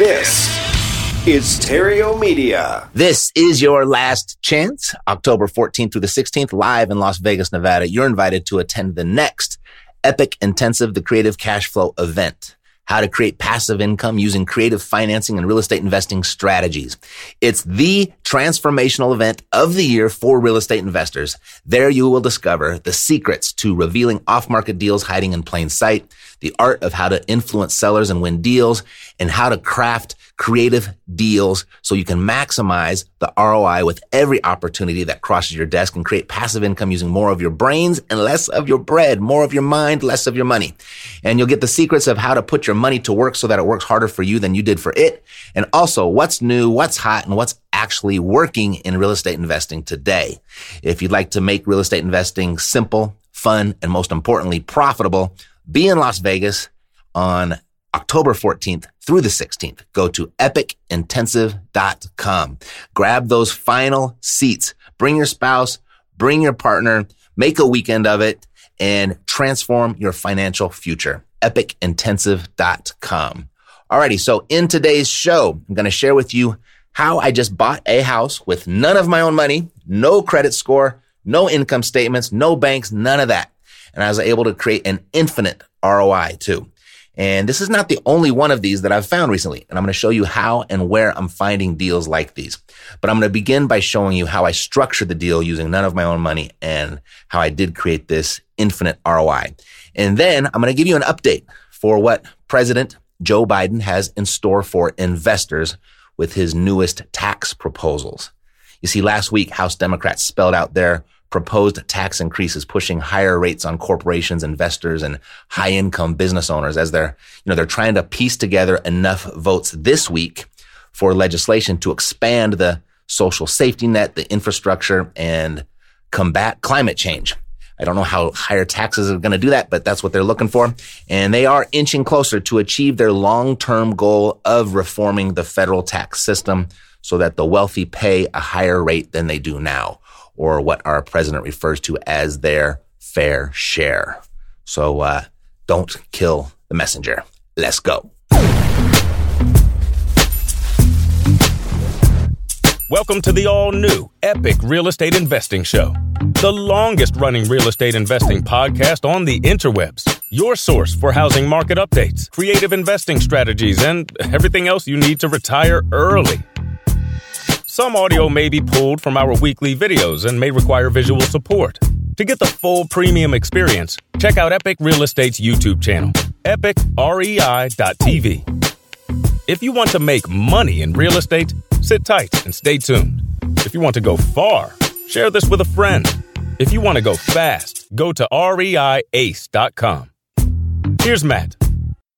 This is Terrio Media. This is your last chance. October 14th through the 16th, live in Las Vegas, Nevada. You're invited to attend the next Epic Intensive, the Creative Cash Flow event how to create passive income using creative financing and real estate investing strategies. It's the transformational event of the year for real estate investors. There you will discover the secrets to revealing off-market deals hiding in plain sight, the art of how to influence sellers and win deals, and how to craft creative deals so you can maximize the ROI with every opportunity that crosses your desk and create passive income using more of your brains and less of your bread, more of your mind, less of your money. And you'll get the secrets of how to put your money to work so that it works harder for you than you did for it. And also what's new, what's hot, and what's actually working in real estate investing today. If you'd like to make real estate investing simple, fun, and most importantly, profitable, be in Las Vegas on October 14th through the 16th. Go to epicintensive.com. Grab those final seats. Bring your spouse, bring your partner, make a weekend of it and transform your financial future. epicintensive.com. Alrighty. So in today's show, I'm going to share with you how I just bought a house with none of my own money, no credit score, no income statements, no banks, none of that. And I was able to create an infinite ROI too. And this is not the only one of these that I've found recently. And I'm going to show you how and where I'm finding deals like these. But I'm going to begin by showing you how I structured the deal using none of my own money and how I did create this infinite ROI. And then I'm going to give you an update for what President Joe Biden has in store for investors with his newest tax proposals. You see, last week, House Democrats spelled out their proposed tax increases pushing higher rates on corporations, investors, and high income business owners as they're, you know, they're trying to piece together enough votes this week for legislation to expand the social safety net, the infrastructure, and combat climate change. I don't know how higher taxes are going to do that, but that's what they're looking for. And they are inching closer to achieve their long-term goal of reforming the federal tax system so that the wealthy pay a higher rate than they do now or what our president refers to as their fair share. So uh, don't kill the messenger. Let's go. Welcome to the all new Epic Real Estate Investing Show, the longest running real estate investing podcast on the interwebs. Your source for housing market updates, creative investing strategies, and everything else you need to retire early. Some audio may be pulled from our weekly videos and may require visual support. To get the full premium experience, check out Epic Real Estate's YouTube channel, epicrei.tv. If you want to make money in real estate, sit tight and stay tuned. If you want to go far, share this with a friend. If you want to go fast, go to reiace.com. Here's Matt.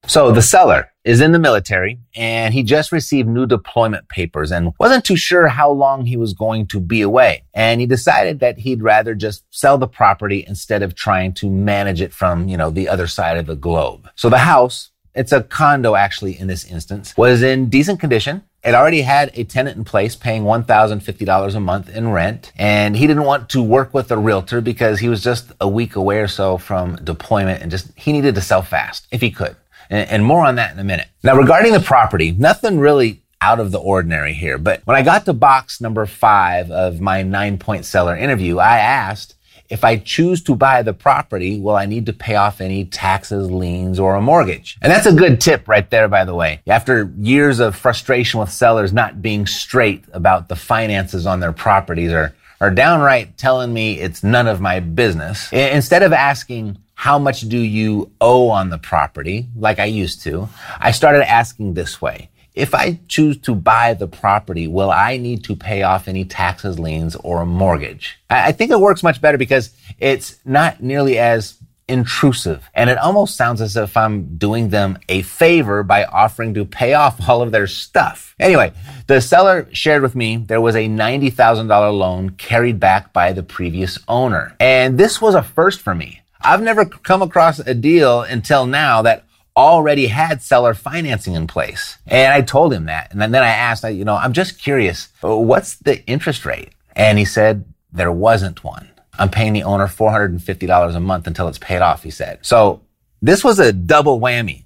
So the seller is in the military and he just received new deployment papers and wasn't too sure how long he was going to be away. And he decided that he'd rather just sell the property instead of trying to manage it from, you know, the other side of the globe. So the house, it's a condo actually in this instance, was in decent condition. It already had a tenant in place paying $1,050 a month in rent. And he didn't want to work with a realtor because he was just a week away or so from deployment and just, he needed to sell fast if he could and, and more on that in a minute. Now, regarding the property, nothing really out of the ordinary here. But when I got to box number five of my nine point seller interview, I asked, if I choose to buy the property, will I need to pay off any taxes, liens, or a mortgage? And that's a good tip right there, by the way. After years of frustration with sellers not being straight about the finances on their properties or, are downright telling me it's none of my business, instead of asking, how much do you owe on the property, like I used to, I started asking this way. If I choose to buy the property, will I need to pay off any taxes, liens, or a mortgage? I think it works much better because it's not nearly as intrusive. And it almost sounds as if I'm doing them a favor by offering to pay off all of their stuff. Anyway, the seller shared with me there was a $90,000 loan carried back by the previous owner. And this was a first for me. I've never come across a deal until now that already had seller financing in place. And I told him that. And then I asked, you know, I'm just curious, what's the interest rate? And he said there wasn't one. I'm paying the owner $450 a month until it's paid off, he said. So this was a double whammy.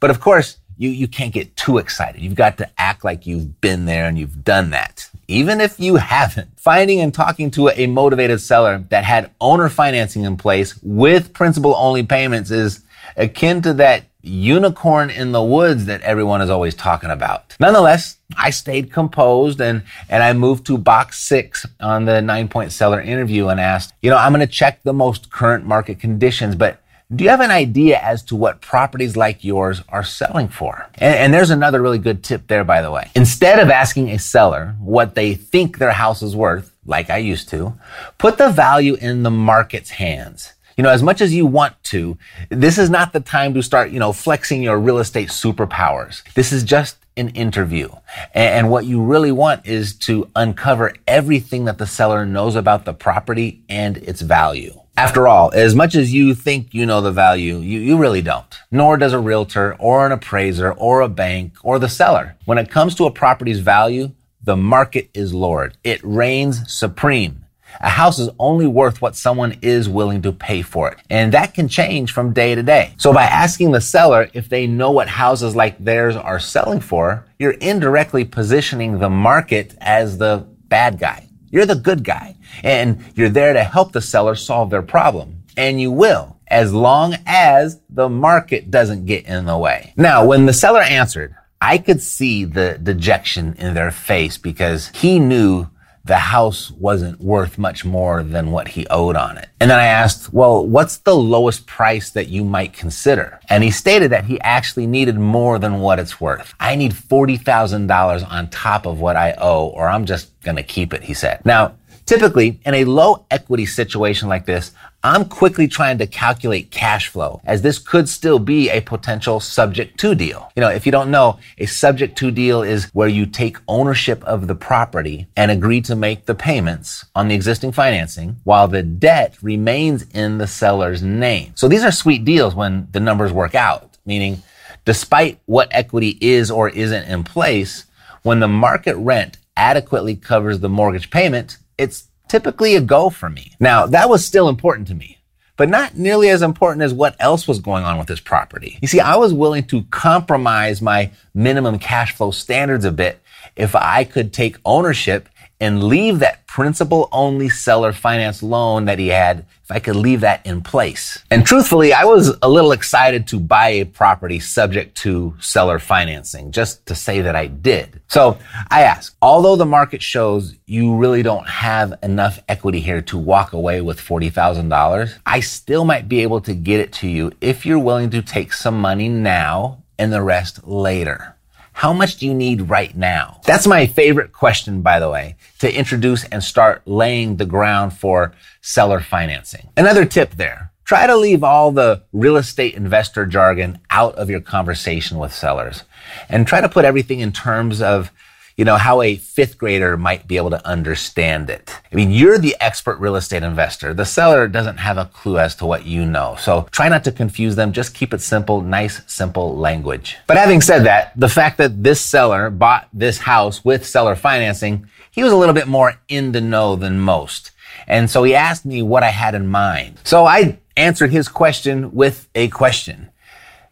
But of course, you, you can't get too excited. You've got to act like you've been there and you've done that. Even if you haven't. Finding and talking to a motivated seller that had owner financing in place with principal only payments is akin to that unicorn in the woods that everyone is always talking about. Nonetheless, I stayed composed and, and I moved to box six on the nine point seller interview and asked, you know, I'm going to check the most current market conditions, but do you have an idea as to what properties like yours are selling for? And, and, there's another really good tip there, by the way. Instead of asking a seller what they think their house is worth, like I used to, put the value in the market's hands. You know, as much as you want to, this is not the time to start, you know, flexing your real estate superpowers. This is just an interview. And, what you really want is to uncover everything that the seller knows about the property and its value. After all, as much as you think you know the value, you, you really don't. Nor does a realtor or an appraiser or a bank or the seller. When it comes to a property's value, the market is Lord. It reigns supreme. A house is only worth what someone is willing to pay for it. And that can change from day to day. So by asking the seller if they know what houses like theirs are selling for, you're indirectly positioning the market as the bad guy. You're the good guy. And you're there to help the seller solve their problem. And you will, as long as the market doesn't get in the way. Now, when the seller answered, I could see the dejection in their face because he knew the house wasn't worth much more than what he owed on it. And then I asked, well, what's the lowest price that you might consider? And he stated that he actually needed more than what it's worth. I need $40,000 on top of what I owe, or I'm just going to keep it, he said. Now, Typically, in a low equity situation like this, I'm quickly trying to calculate cash flow as this could still be a potential subject to deal. You know, if you don't know, a subject to deal is where you take ownership of the property and agree to make the payments on the existing financing while the debt remains in the seller's name. So these are sweet deals when the numbers work out, meaning despite what equity is or isn't in place, when the market rent adequately covers the mortgage payment, it's typically a go for me. Now, that was still important to me, but not nearly as important as what else was going on with this property. You see, I was willing to compromise my minimum cash flow standards a bit if I could take ownership and leave that principal only seller finance loan that he had, if I could leave that in place. And truthfully, I was a little excited to buy a property subject to seller financing, just to say that I did. So I ask, although the market shows you really don't have enough equity here to walk away with $40,000, I still might be able to get it to you if you're willing to take some money now and the rest later. How much do you need right now? That's my favorite question, by the way, to introduce and start laying the ground for seller financing. Another tip there. Try to leave all the real estate investor jargon out of your conversation with sellers and try to put everything in terms of you know, how a fifth grader might be able to understand it. I mean, you're the expert real estate investor. The seller doesn't have a clue as to what you know. So try not to confuse them. Just keep it simple, nice, simple language. But having said that, the fact that this seller bought this house with seller financing, he was a little bit more in the know than most. And so he asked me what I had in mind. So I answered his question with a question.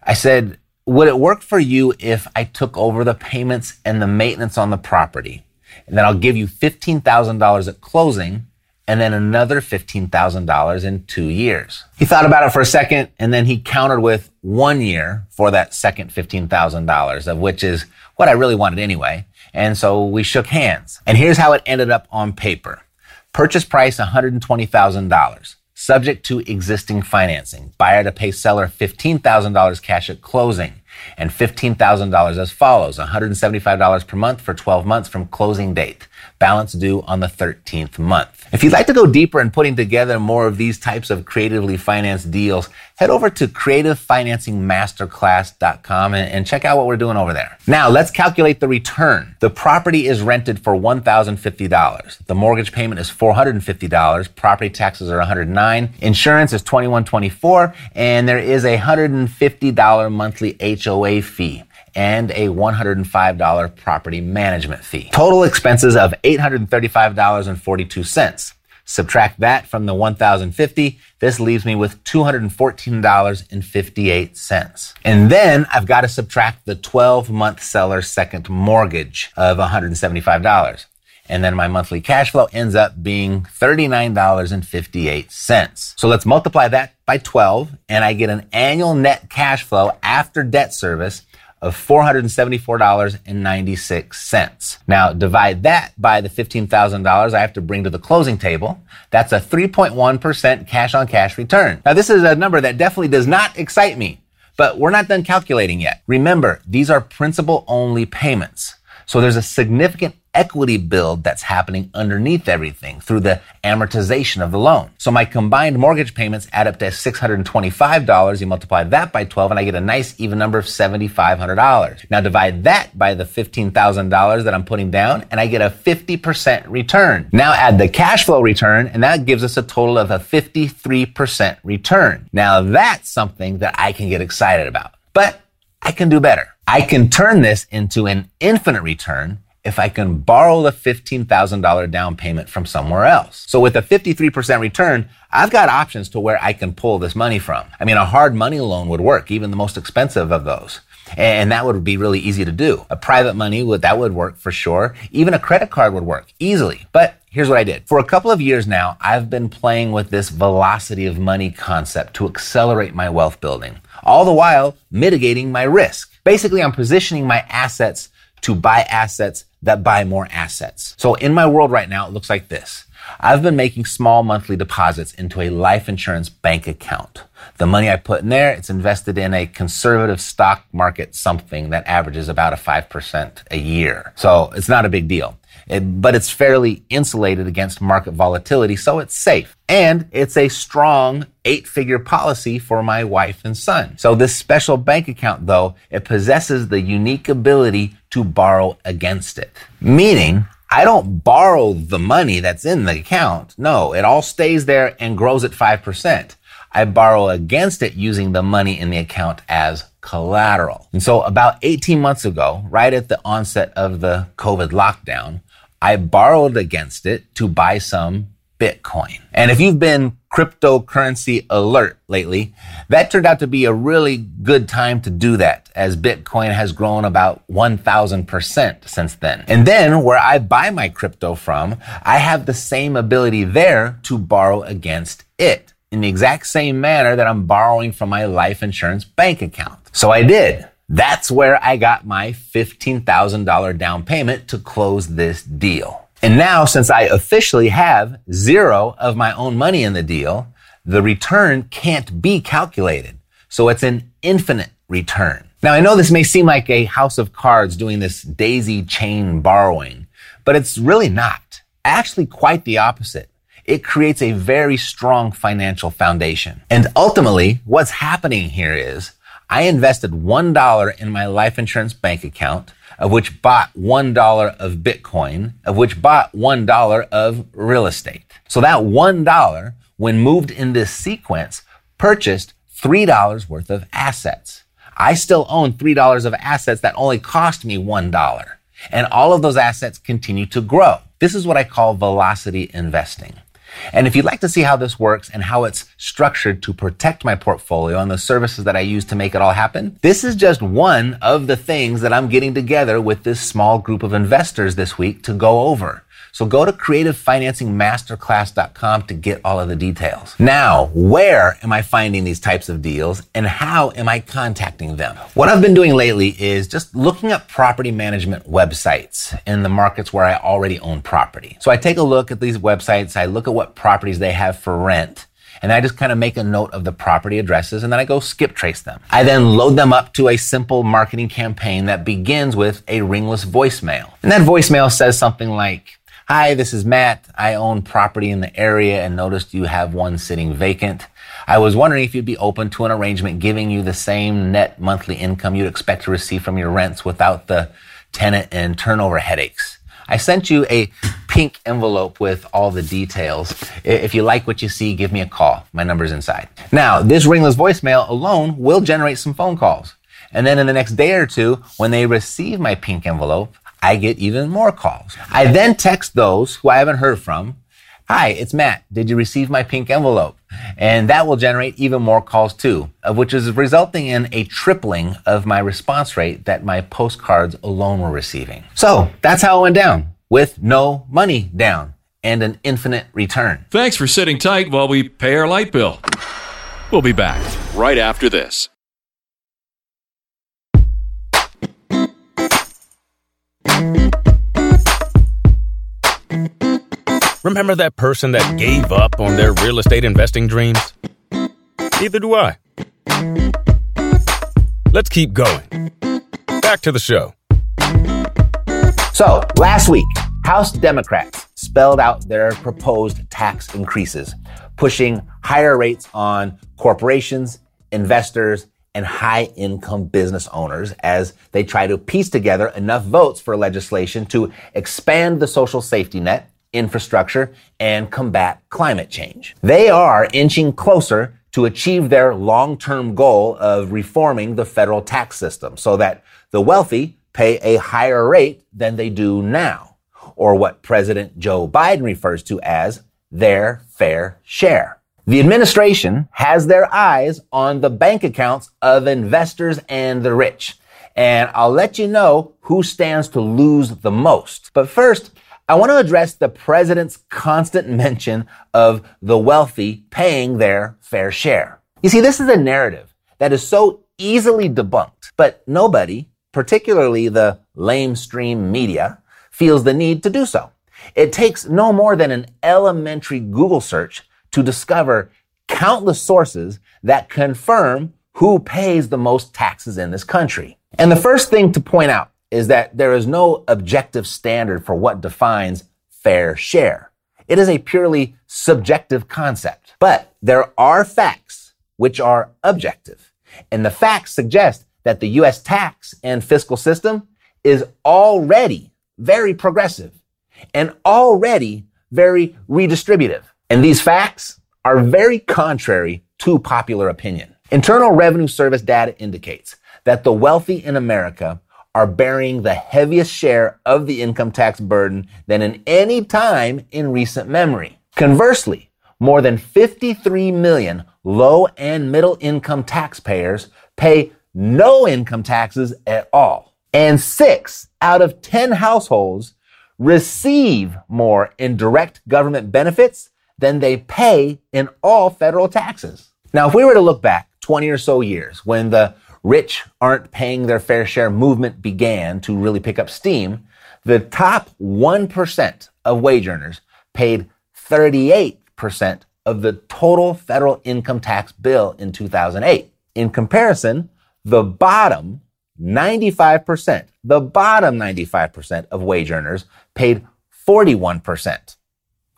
I said, would it work for you if I took over the payments and the maintenance on the property? And then I'll give you $15,000 at closing and then another $15,000 in two years. He thought about it for a second and then he countered with one year for that second $15,000 of which is what I really wanted anyway. And so we shook hands. And here's how it ended up on paper. Purchase price $120,000 subject to existing financing. Buyer to pay seller $15,000 cash at closing and $15,000 as follows, $175 per month for 12 months from closing date. Balance due on the 13th month. If you'd like to go deeper in putting together more of these types of creatively financed deals, head over to creativefinancingmasterclass.com and, and check out what we're doing over there. Now, let's calculate the return. The property is rented for $1,050. The mortgage payment is $450. Property taxes are 109. Insurance is 2124 and there is a $150 monthly HOA fee and a $105 property management fee. Total expenses of $835.42. Subtract that from the 1050, this leaves me with $214.58. And then I've got to subtract the 12 month seller second mortgage of $175. And then my monthly cash flow ends up being $39.58. So let's multiply that by 12 and I get an annual net cash flow after debt service of $474.96. Now divide that by the $15,000 I have to bring to the closing table. That's a 3.1% cash on cash return. Now this is a number that definitely does not excite me, but we're not done calculating yet. Remember, these are principal only payments. So there's a significant equity build that's happening underneath everything through the amortization of the loan. So my combined mortgage payments add up to $625. You multiply that by 12 and I get a nice even number of $7,500. Now divide that by the $15,000 that I'm putting down and I get a 50% return. Now add the cash flow return and that gives us a total of a 53% return. Now that's something that I can get excited about. But I can do better. I can turn this into an infinite return if I can borrow the $15,000 down payment from somewhere else. So with a 53% return, I've got options to where I can pull this money from. I mean, a hard money loan would work, even the most expensive of those. And that would be really easy to do. A private money would, that would work for sure. Even a credit card would work easily. But here's what I did. For a couple of years now, I've been playing with this velocity of money concept to accelerate my wealth building, all the while mitigating my risk. Basically, I'm positioning my assets to buy assets that buy more assets. So in my world right now, it looks like this. I've been making small monthly deposits into a life insurance bank account. The money I put in there, it's invested in a conservative stock market something that averages about a 5% a year. So it's not a big deal. It, but it's fairly insulated against market volatility, so it's safe. And it's a strong eight figure policy for my wife and son. So this special bank account, though, it possesses the unique ability to borrow against it. Meaning, I don't borrow the money that's in the account. No, it all stays there and grows at 5%. I borrow against it using the money in the account as collateral. And so about 18 months ago, right at the onset of the COVID lockdown, I borrowed against it to buy some Bitcoin. And if you've been cryptocurrency alert lately, that turned out to be a really good time to do that as Bitcoin has grown about 1000% since then. And then where I buy my crypto from, I have the same ability there to borrow against it in the exact same manner that I'm borrowing from my life insurance bank account. So I did. That's where I got my $15,000 down payment to close this deal. And now, since I officially have zero of my own money in the deal, the return can't be calculated. So it's an infinite return. Now, I know this may seem like a house of cards doing this daisy chain borrowing, but it's really not. Actually, quite the opposite. It creates a very strong financial foundation. And ultimately, what's happening here is I invested $1 in my life insurance bank account, of which bought $1 of Bitcoin, of which bought $1 of real estate. So that $1, when moved in this sequence, purchased $3 worth of assets. I still own $3 of assets that only cost me $1. And all of those assets continue to grow. This is what I call velocity investing. And if you'd like to see how this works and how it's structured to protect my portfolio and the services that I use to make it all happen, this is just one of the things that I'm getting together with this small group of investors this week to go over. So go to creativefinancingmasterclass.com to get all of the details. Now, where am I finding these types of deals and how am I contacting them? What I've been doing lately is just looking up property management websites in the markets where I already own property. So I take a look at these websites, I look at what properties they have for rent. And I just kind of make a note of the property addresses and then I go skip trace them. I then load them up to a simple marketing campaign that begins with a ringless voicemail. And that voicemail says something like, Hi, this is Matt. I own property in the area and noticed you have one sitting vacant. I was wondering if you'd be open to an arrangement giving you the same net monthly income you'd expect to receive from your rents without the tenant and turnover headaches. I sent you a pink envelope with all the details. If you like what you see, give me a call. My number's inside. Now, this ringless voicemail alone will generate some phone calls. And then in the next day or two, when they receive my pink envelope, I get even more calls. I then text those who I haven't heard from. Hi, it's Matt. Did you receive my pink envelope? And that will generate even more calls too, which is resulting in a tripling of my response rate that my postcards alone were receiving. So that's how it went down with no money down and an infinite return. Thanks for sitting tight while we pay our light bill. We'll be back right after this. Remember that person that gave up on their real estate investing dreams? Neither do I. Let's keep going. Back to the show. So, last week, House Democrats spelled out their proposed tax increases, pushing higher rates on corporations, investors, and high income business owners as they try to piece together enough votes for legislation to expand the social safety net, infrastructure, and combat climate change. They are inching closer to achieve their long-term goal of reforming the federal tax system so that the wealthy pay a higher rate than they do now, or what President Joe Biden refers to as their fair share. The administration has their eyes on the bank accounts of investors and the rich. And I'll let you know who stands to lose the most. But first, I want to address the president's constant mention of the wealthy paying their fair share. You see, this is a narrative that is so easily debunked, but nobody, particularly the lamestream media, feels the need to do so. It takes no more than an elementary Google search to discover countless sources that confirm who pays the most taxes in this country. And the first thing to point out is that there is no objective standard for what defines fair share. It is a purely subjective concept. But there are facts which are objective. And the facts suggest that the US tax and fiscal system is already very progressive and already very redistributive. And these facts are very contrary to popular opinion. Internal Revenue Service data indicates that the wealthy in America are bearing the heaviest share of the income tax burden than in any time in recent memory. Conversely, more than 53 million low and middle income taxpayers pay no income taxes at all. And six out of 10 households receive more in direct government benefits than they pay in all federal taxes. Now, if we were to look back 20 or so years when the rich aren't paying their fair share movement began to really pick up steam, the top 1% of wage earners paid 38% of the total federal income tax bill in 2008. In comparison, the bottom 95%, the bottom 95% of wage earners paid 41%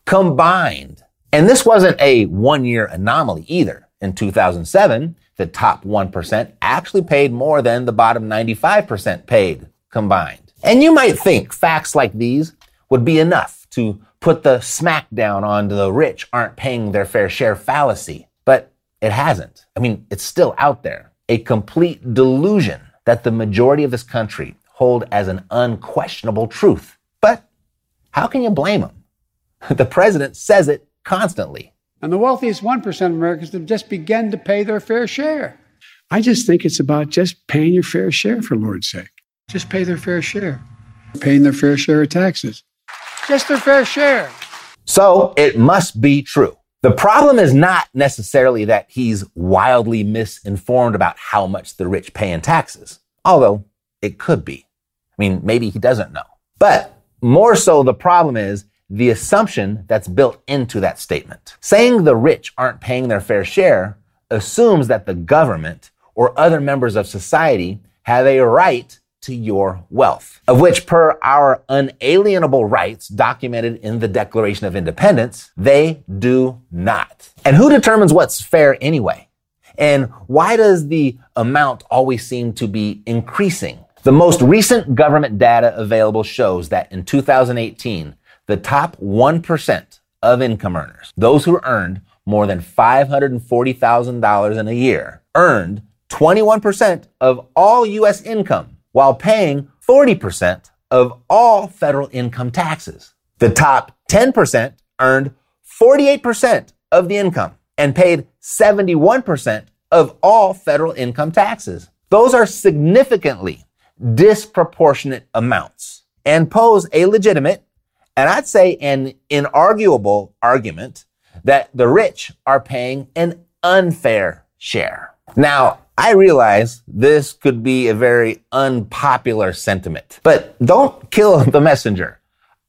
combined. And this wasn't a one year anomaly either. In 2007, the top 1% actually paid more than the bottom 95% paid combined. And you might think facts like these would be enough to put the smackdown on the rich aren't paying their fair share fallacy, but it hasn't. I mean, it's still out there. A complete delusion that the majority of this country hold as an unquestionable truth. But how can you blame them? The president says it constantly. And the wealthiest 1% of Americans have just begun to pay their fair share. I just think it's about just paying your fair share, for Lord's sake. Just pay their fair share. Paying their fair share of taxes. Just their fair share. So it must be true. The problem is not necessarily that he's wildly misinformed about how much the rich pay in taxes, although it could be. I mean, maybe he doesn't know. But more so, the problem is the assumption that's built into that statement. Saying the rich aren't paying their fair share assumes that the government or other members of society have a right to your wealth, of which per our unalienable rights documented in the Declaration of Independence, they do not. And who determines what's fair anyway? And why does the amount always seem to be increasing? The most recent government data available shows that in 2018, the top 1% of income earners, those who earned more than $540,000 in a year, earned 21% of all U.S. income while paying 40% of all federal income taxes. The top 10% earned 48% of the income and paid 71% of all federal income taxes. Those are significantly disproportionate amounts and pose a legitimate and I'd say an inarguable argument that the rich are paying an unfair share. Now, I realize this could be a very unpopular sentiment, but don't kill the messenger.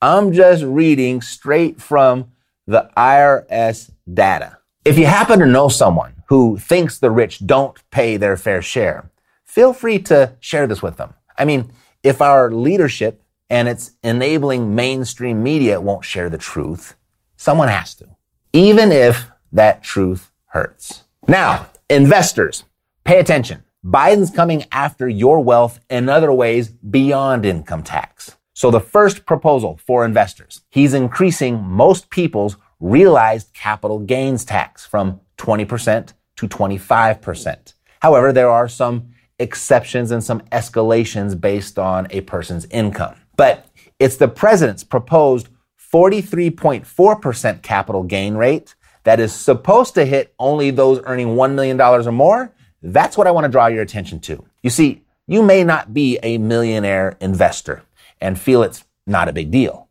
I'm just reading straight from the IRS data. If you happen to know someone who thinks the rich don't pay their fair share, feel free to share this with them. I mean, if our leadership and its enabling mainstream media won't share the truth, someone has to, even if that truth hurts. Now, investors, pay attention. Biden's coming after your wealth in other ways beyond income tax. So the first proposal for investors, he's increasing most people's realized capital gains tax from 20% to 25%. However, there are some exceptions and some escalations based on a person's income. But it's the president's proposed 43.4% capital gain rate that is supposed to hit only those earning $1 million or more. That's what I want to draw your attention to. You see, you may not be a millionaire investor and feel it's not a big deal.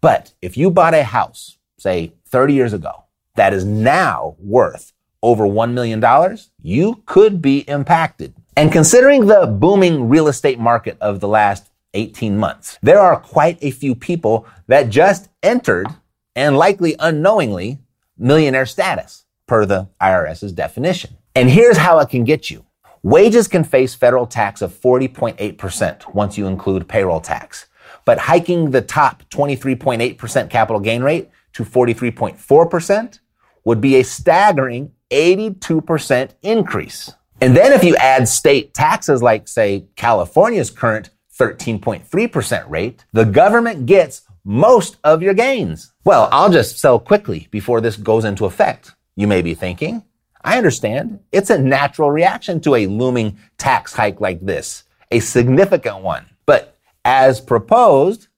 But if you bought a house, say 30 years ago, that is now worth over $1 million, you could be impacted. And considering the booming real estate market of the last 18 months. There are quite a few people that just entered and likely unknowingly millionaire status per the IRS's definition. And here's how it can get you. Wages can face federal tax of 40.8% once you include payroll tax. But hiking the top 23.8% capital gain rate to 43.4% would be a staggering 82% increase. And then if you add state taxes like, say, California's current 13.3% rate, the government gets most of your gains. Well, I'll just sell quickly before this goes into effect. You may be thinking, I understand. It's a natural reaction to a looming tax hike like this, a significant one. But as proposed,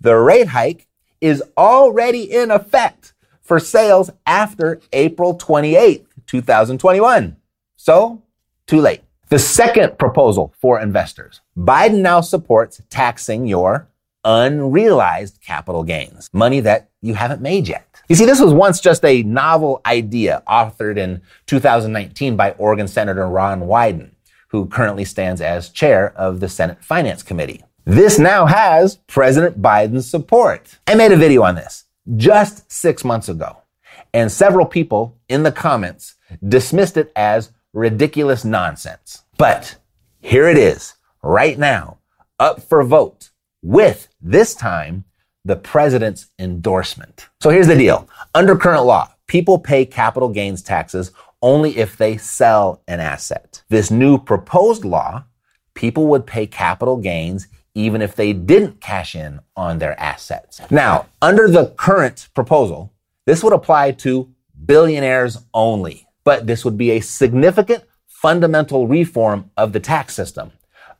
the rate hike is already in effect for sales after April 28th, 2021. So, too late. The second proposal for investors. Biden now supports taxing your unrealized capital gains, money that you haven't made yet. You see, this was once just a novel idea authored in 2019 by Oregon Senator Ron Wyden, who currently stands as chair of the Senate Finance Committee. This now has President Biden's support. I made a video on this just six months ago, and several people in the comments dismissed it as ridiculous nonsense. But here it is, right now, up for vote with this time the president's endorsement. So here's the deal. Under current law, people pay capital gains taxes only if they sell an asset. This new proposed law, people would pay capital gains even if they didn't cash in on their assets. Now, under the current proposal, this would apply to billionaires only but this would be a significant fundamental reform of the tax system,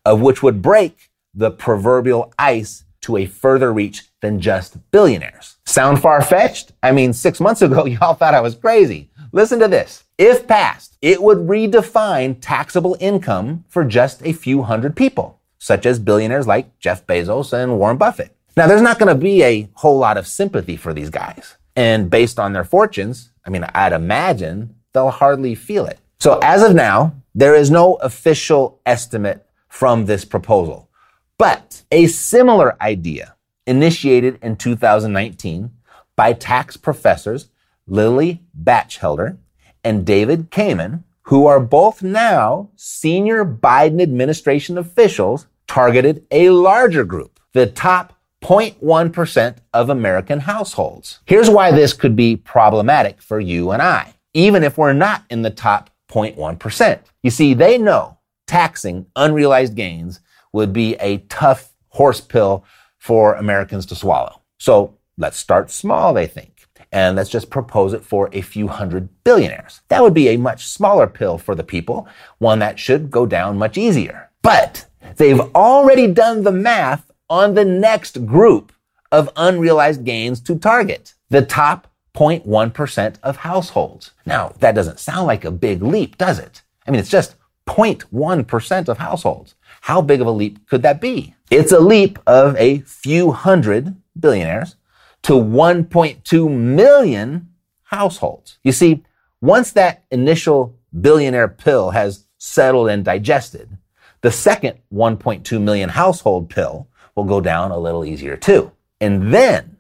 of which would break the proverbial ice to a further reach than just billionaires. Sound far fetched? I mean, six months ago, y'all thought I was crazy. Listen to this. If passed, it would redefine taxable income for just a few hundred people, such as billionaires like Jeff Bezos and Warren Buffett. Now, there's not going to be a whole lot of sympathy for these guys. And based on their fortunes, I mean, I'd imagine they'll hardly feel it. So as of now, there is no official estimate from this proposal, but a similar idea initiated in 2019 by tax professors Lily Batchelder and David Kamin, who are both now senior Biden administration officials, targeted a larger group, the top 0.1% of American households. Here's why this could be problematic for you and I, even if we're not in the top 0.1%. You see, they know taxing unrealized gains would be a tough horse pill for Americans to swallow. So let's start small, they think. And let's just propose it for a few hundred billionaires. That would be a much smaller pill for the people, one that should go down much easier. But they've already done the math on the next group of unrealized gains to target the top 0.1% of households. Now, that doesn't sound like a big leap, does it? I mean, it's just 0.1% of households. How big of a leap could that be? It's a leap of a few hundred billionaires to 1.2 million households. You see, once that initial billionaire pill has settled and digested, the second 1.2 million household pill will go down a little easier too. And then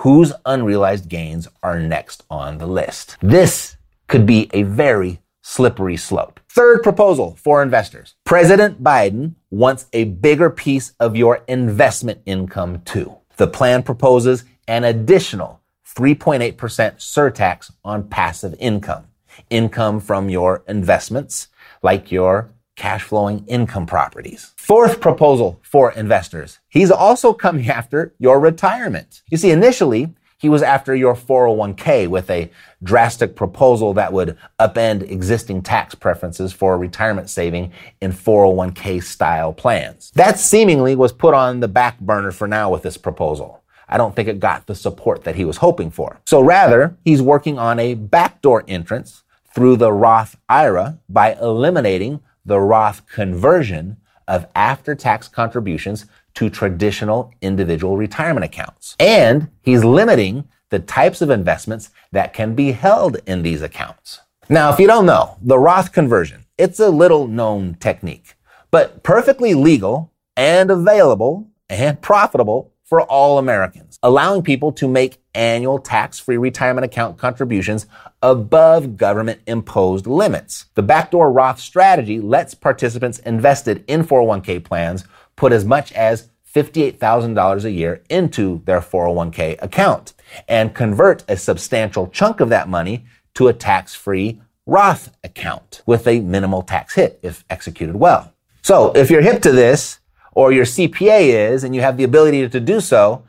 whose unrealized gains are next on the list? This could be a very slippery slope. Third proposal for investors. President Biden wants a bigger piece of your investment income too. The plan proposes an additional 3.8% surtax on passive income, income from your investments, like your cash flowing income properties. Fourth proposal for investors. He's also coming after your retirement. You see, initially, he was after your 401k with a drastic proposal that would upend existing tax preferences for retirement saving in 401k style plans. That seemingly was put on the back burner for now with this proposal. I don't think it got the support that he was hoping for. So rather, he's working on a backdoor entrance through the Roth IRA by eliminating the Roth conversion of after tax contributions to traditional individual retirement accounts. And he's limiting the types of investments that can be held in these accounts. Now, if you don't know, the Roth conversion, it's a little known technique, but perfectly legal and available and profitable for all Americans, allowing people to make annual tax-free retirement account contributions above government imposed limits. The backdoor Roth strategy lets participants invested in 401k plans put as much as $58,000 a year into their 401k account and convert a substantial chunk of that money to a tax-free Roth account with a minimal tax hit if executed well. So if you're hip to this or your CPA is and you have the ability to do so,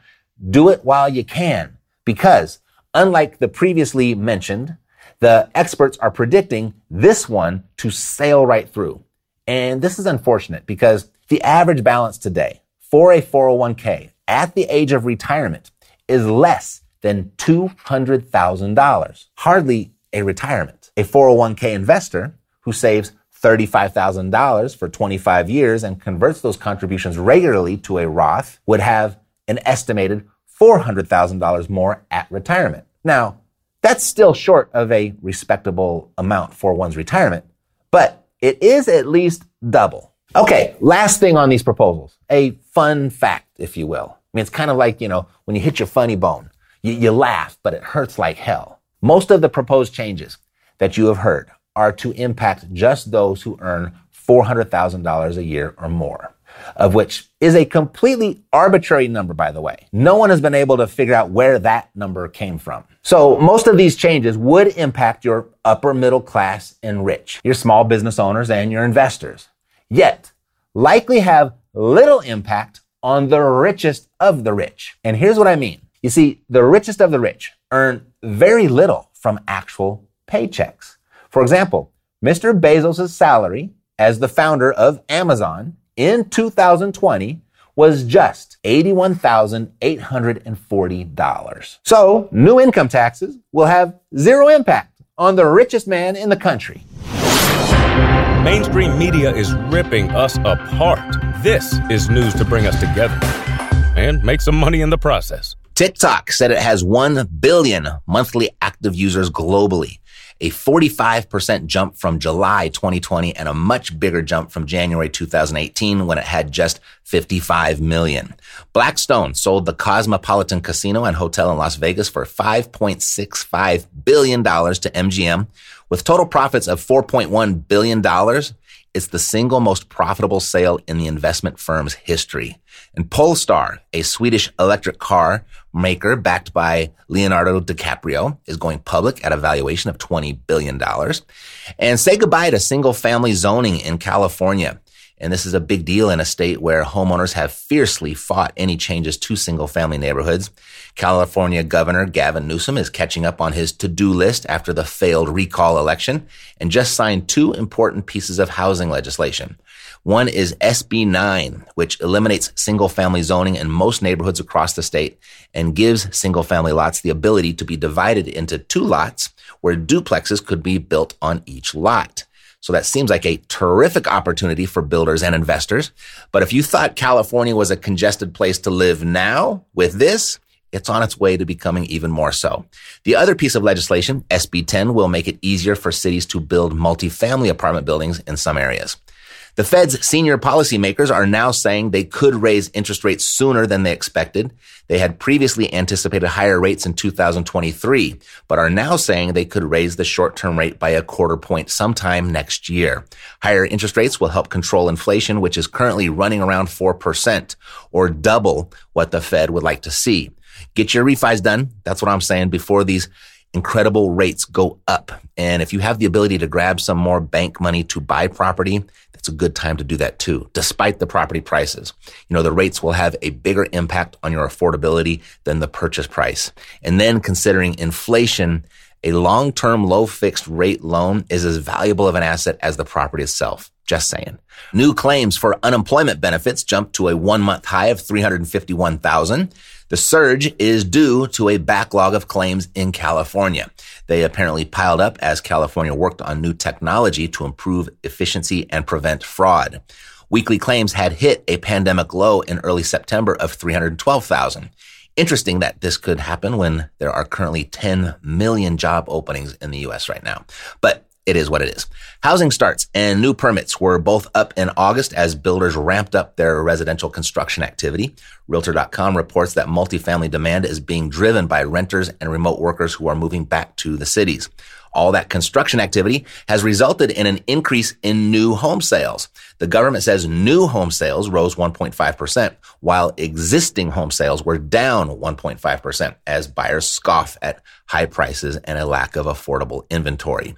do it while you can because unlike the previously mentioned, the experts are predicting this one to sail right through. And this is unfortunate because the average balance today for a 401k at the age of retirement is less than $200,000. Hardly a retirement. A 401k investor who saves $35,000 for 25 years and converts those contributions regularly to a Roth would have an estimated $400,000 more at retirement. Now, that's still short of a respectable amount for one's retirement, but it is at least double Okay, last thing on these proposals. A fun fact, if you will. I mean, it's kind of like, you know, when you hit your funny bone, you, you laugh, but it hurts like hell. Most of the proposed changes that you have heard are to impact just those who earn $400,000 a year or more, of which is a completely arbitrary number, by the way. No one has been able to figure out where that number came from. So most of these changes would impact your upper middle class and rich, your small business owners and your investors yet likely have little impact on the richest of the rich. And here's what I mean. You see, the richest of the rich earn very little from actual paychecks. For example, Mr. Bezos' salary as the founder of Amazon in 2020 was just $81,840. So new income taxes will have zero impact on the richest man in the country. Mainstream media is ripping us apart. This is news to bring us together and make some money in the process. TikTok said it has 1 billion monthly active users globally, a 45% jump from July 2020 and a much bigger jump from January 2018 when it had just 55 million. Blackstone sold the Cosmopolitan Casino and Hotel in Las Vegas for $5.65 billion to MGM with total profits of $4.1 billion, It's the single most profitable sale in the investment firm's history. And Polestar, a Swedish electric car maker backed by Leonardo DiCaprio, is going public at a valuation of $20 billion. And say goodbye to single family zoning in California. And this is a big deal in a state where homeowners have fiercely fought any changes to single family neighborhoods. California Governor Gavin Newsom is catching up on his to-do list after the failed recall election and just signed two important pieces of housing legislation. One is SB 9, which eliminates single family zoning in most neighborhoods across the state and gives single family lots the ability to be divided into two lots where duplexes could be built on each lot. So that seems like a terrific opportunity for builders and investors. But if you thought California was a congested place to live now with this, it's on its way to becoming even more so. The other piece of legislation, SB 10, will make it easier for cities to build multifamily apartment buildings in some areas. The Fed's senior policymakers are now saying they could raise interest rates sooner than they expected. They had previously anticipated higher rates in 2023, but are now saying they could raise the short-term rate by a quarter point sometime next year. Higher interest rates will help control inflation, which is currently running around 4% or double what the Fed would like to see. Get your refis done. That's what I'm saying before these incredible rates go up. And if you have the ability to grab some more bank money to buy property, it's a good time to do that too, despite the property prices. You know, the rates will have a bigger impact on your affordability than the purchase price. And then considering inflation, a long-term low fixed rate loan is as valuable of an asset as the property itself. Just saying. New claims for unemployment benefits jumped to a one month high of 351,000. The surge is due to a backlog of claims in California. They apparently piled up as California worked on new technology to improve efficiency and prevent fraud. Weekly claims had hit a pandemic low in early September of 312,000. Interesting that this could happen when there are currently 10 million job openings in the U.S. right now. But it is what it is. Housing starts and new permits were both up in August as builders ramped up their residential construction activity. Realtor.com reports that multifamily demand is being driven by renters and remote workers who are moving back to the cities. All that construction activity has resulted in an increase in new home sales. The government says new home sales rose 1.5%, while existing home sales were down 1.5% as buyers scoff at high prices and a lack of affordable inventory.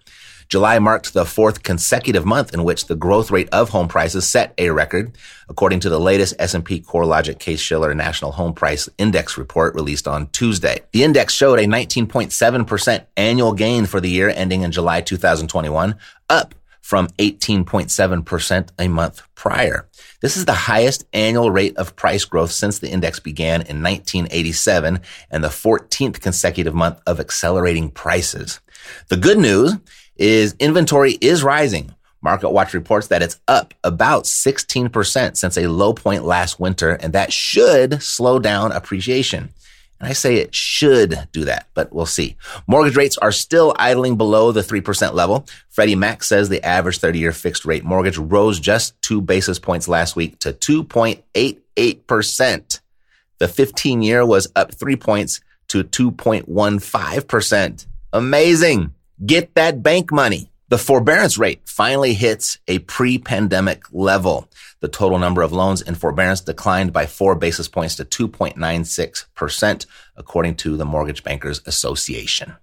July marked the fourth consecutive month in which the growth rate of home prices set a record, according to the latest S&P CoreLogic Case-Shiller National Home Price Index report released on Tuesday. The index showed a 19.7% annual gain for the year ending in July 2021, up from 18.7% a month prior. This is the highest annual rate of price growth since the index began in 1987 and the 14th consecutive month of accelerating prices. The good news is inventory is rising. Market Watch reports that it's up about 16% since a low point last winter, and that should slow down appreciation. And I say it should do that, but we'll see. Mortgage rates are still idling below the 3% level. Freddie Mac says the average 30 year fixed rate mortgage rose just two basis points last week to 2.88%. The 15 year was up three points to 2.15%. Amazing. Get that bank money. The forbearance rate finally hits a pre-pandemic level. The total number of loans in forbearance declined by four basis points to 2.96%, according to the Mortgage Bankers Association.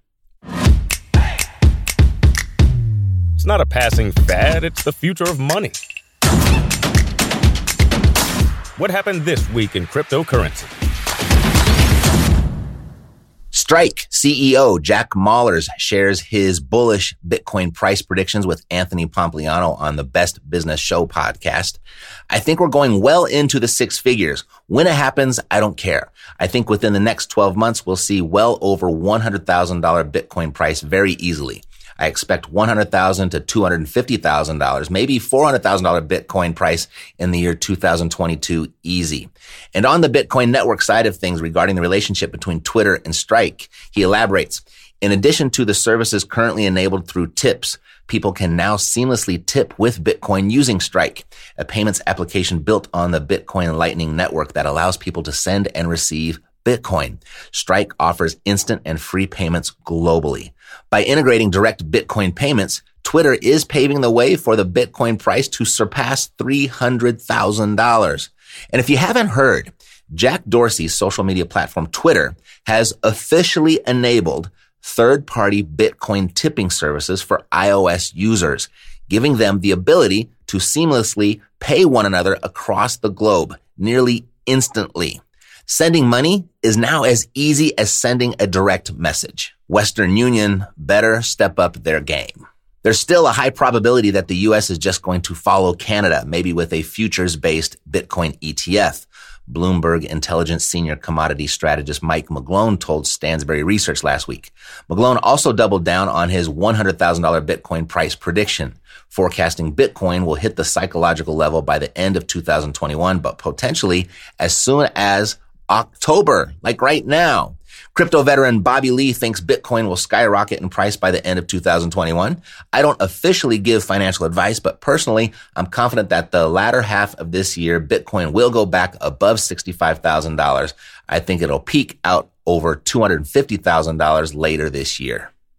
It's not a passing fad, it's the future of money. What happened this week in cryptocurrency? Strike CEO Jack Mallers shares his bullish Bitcoin price predictions with Anthony Pompliano on the Best Business Show podcast. I think we're going well into the six figures. When it happens, I don't care. I think within the next 12 months, we'll see well over $100,000 Bitcoin price very easily. I expect 100,000 to $250,000, maybe $400,000 Bitcoin price in the year 2022 easy. And on the Bitcoin network side of things regarding the relationship between Twitter and Strike, he elaborates, in addition to the services currently enabled through tips, people can now seamlessly tip with Bitcoin using Strike, a payments application built on the Bitcoin Lightning Network that allows people to send and receive Bitcoin. Strike offers instant and free payments globally. By integrating direct Bitcoin payments, Twitter is paving the way for the Bitcoin price to surpass $300,000. And if you haven't heard, Jack Dorsey's social media platform Twitter has officially enabled third party Bitcoin tipping services for iOS users, giving them the ability to seamlessly pay one another across the globe nearly instantly. Sending money is now as easy as sending a direct message. Western Union better step up their game. There's still a high probability that the US is just going to follow Canada, maybe with a futures based Bitcoin ETF. Bloomberg intelligence senior commodity strategist Mike McGlone told Stansberry Research last week. McGlone also doubled down on his $100,000 Bitcoin price prediction, forecasting Bitcoin will hit the psychological level by the end of 2021, but potentially as soon as October, like right now. Crypto veteran Bobby Lee thinks Bitcoin will skyrocket in price by the end of 2021. I don't officially give financial advice, but personally, I'm confident that the latter half of this year, Bitcoin will go back above $65,000. I think it'll peak out over $250,000 later this year.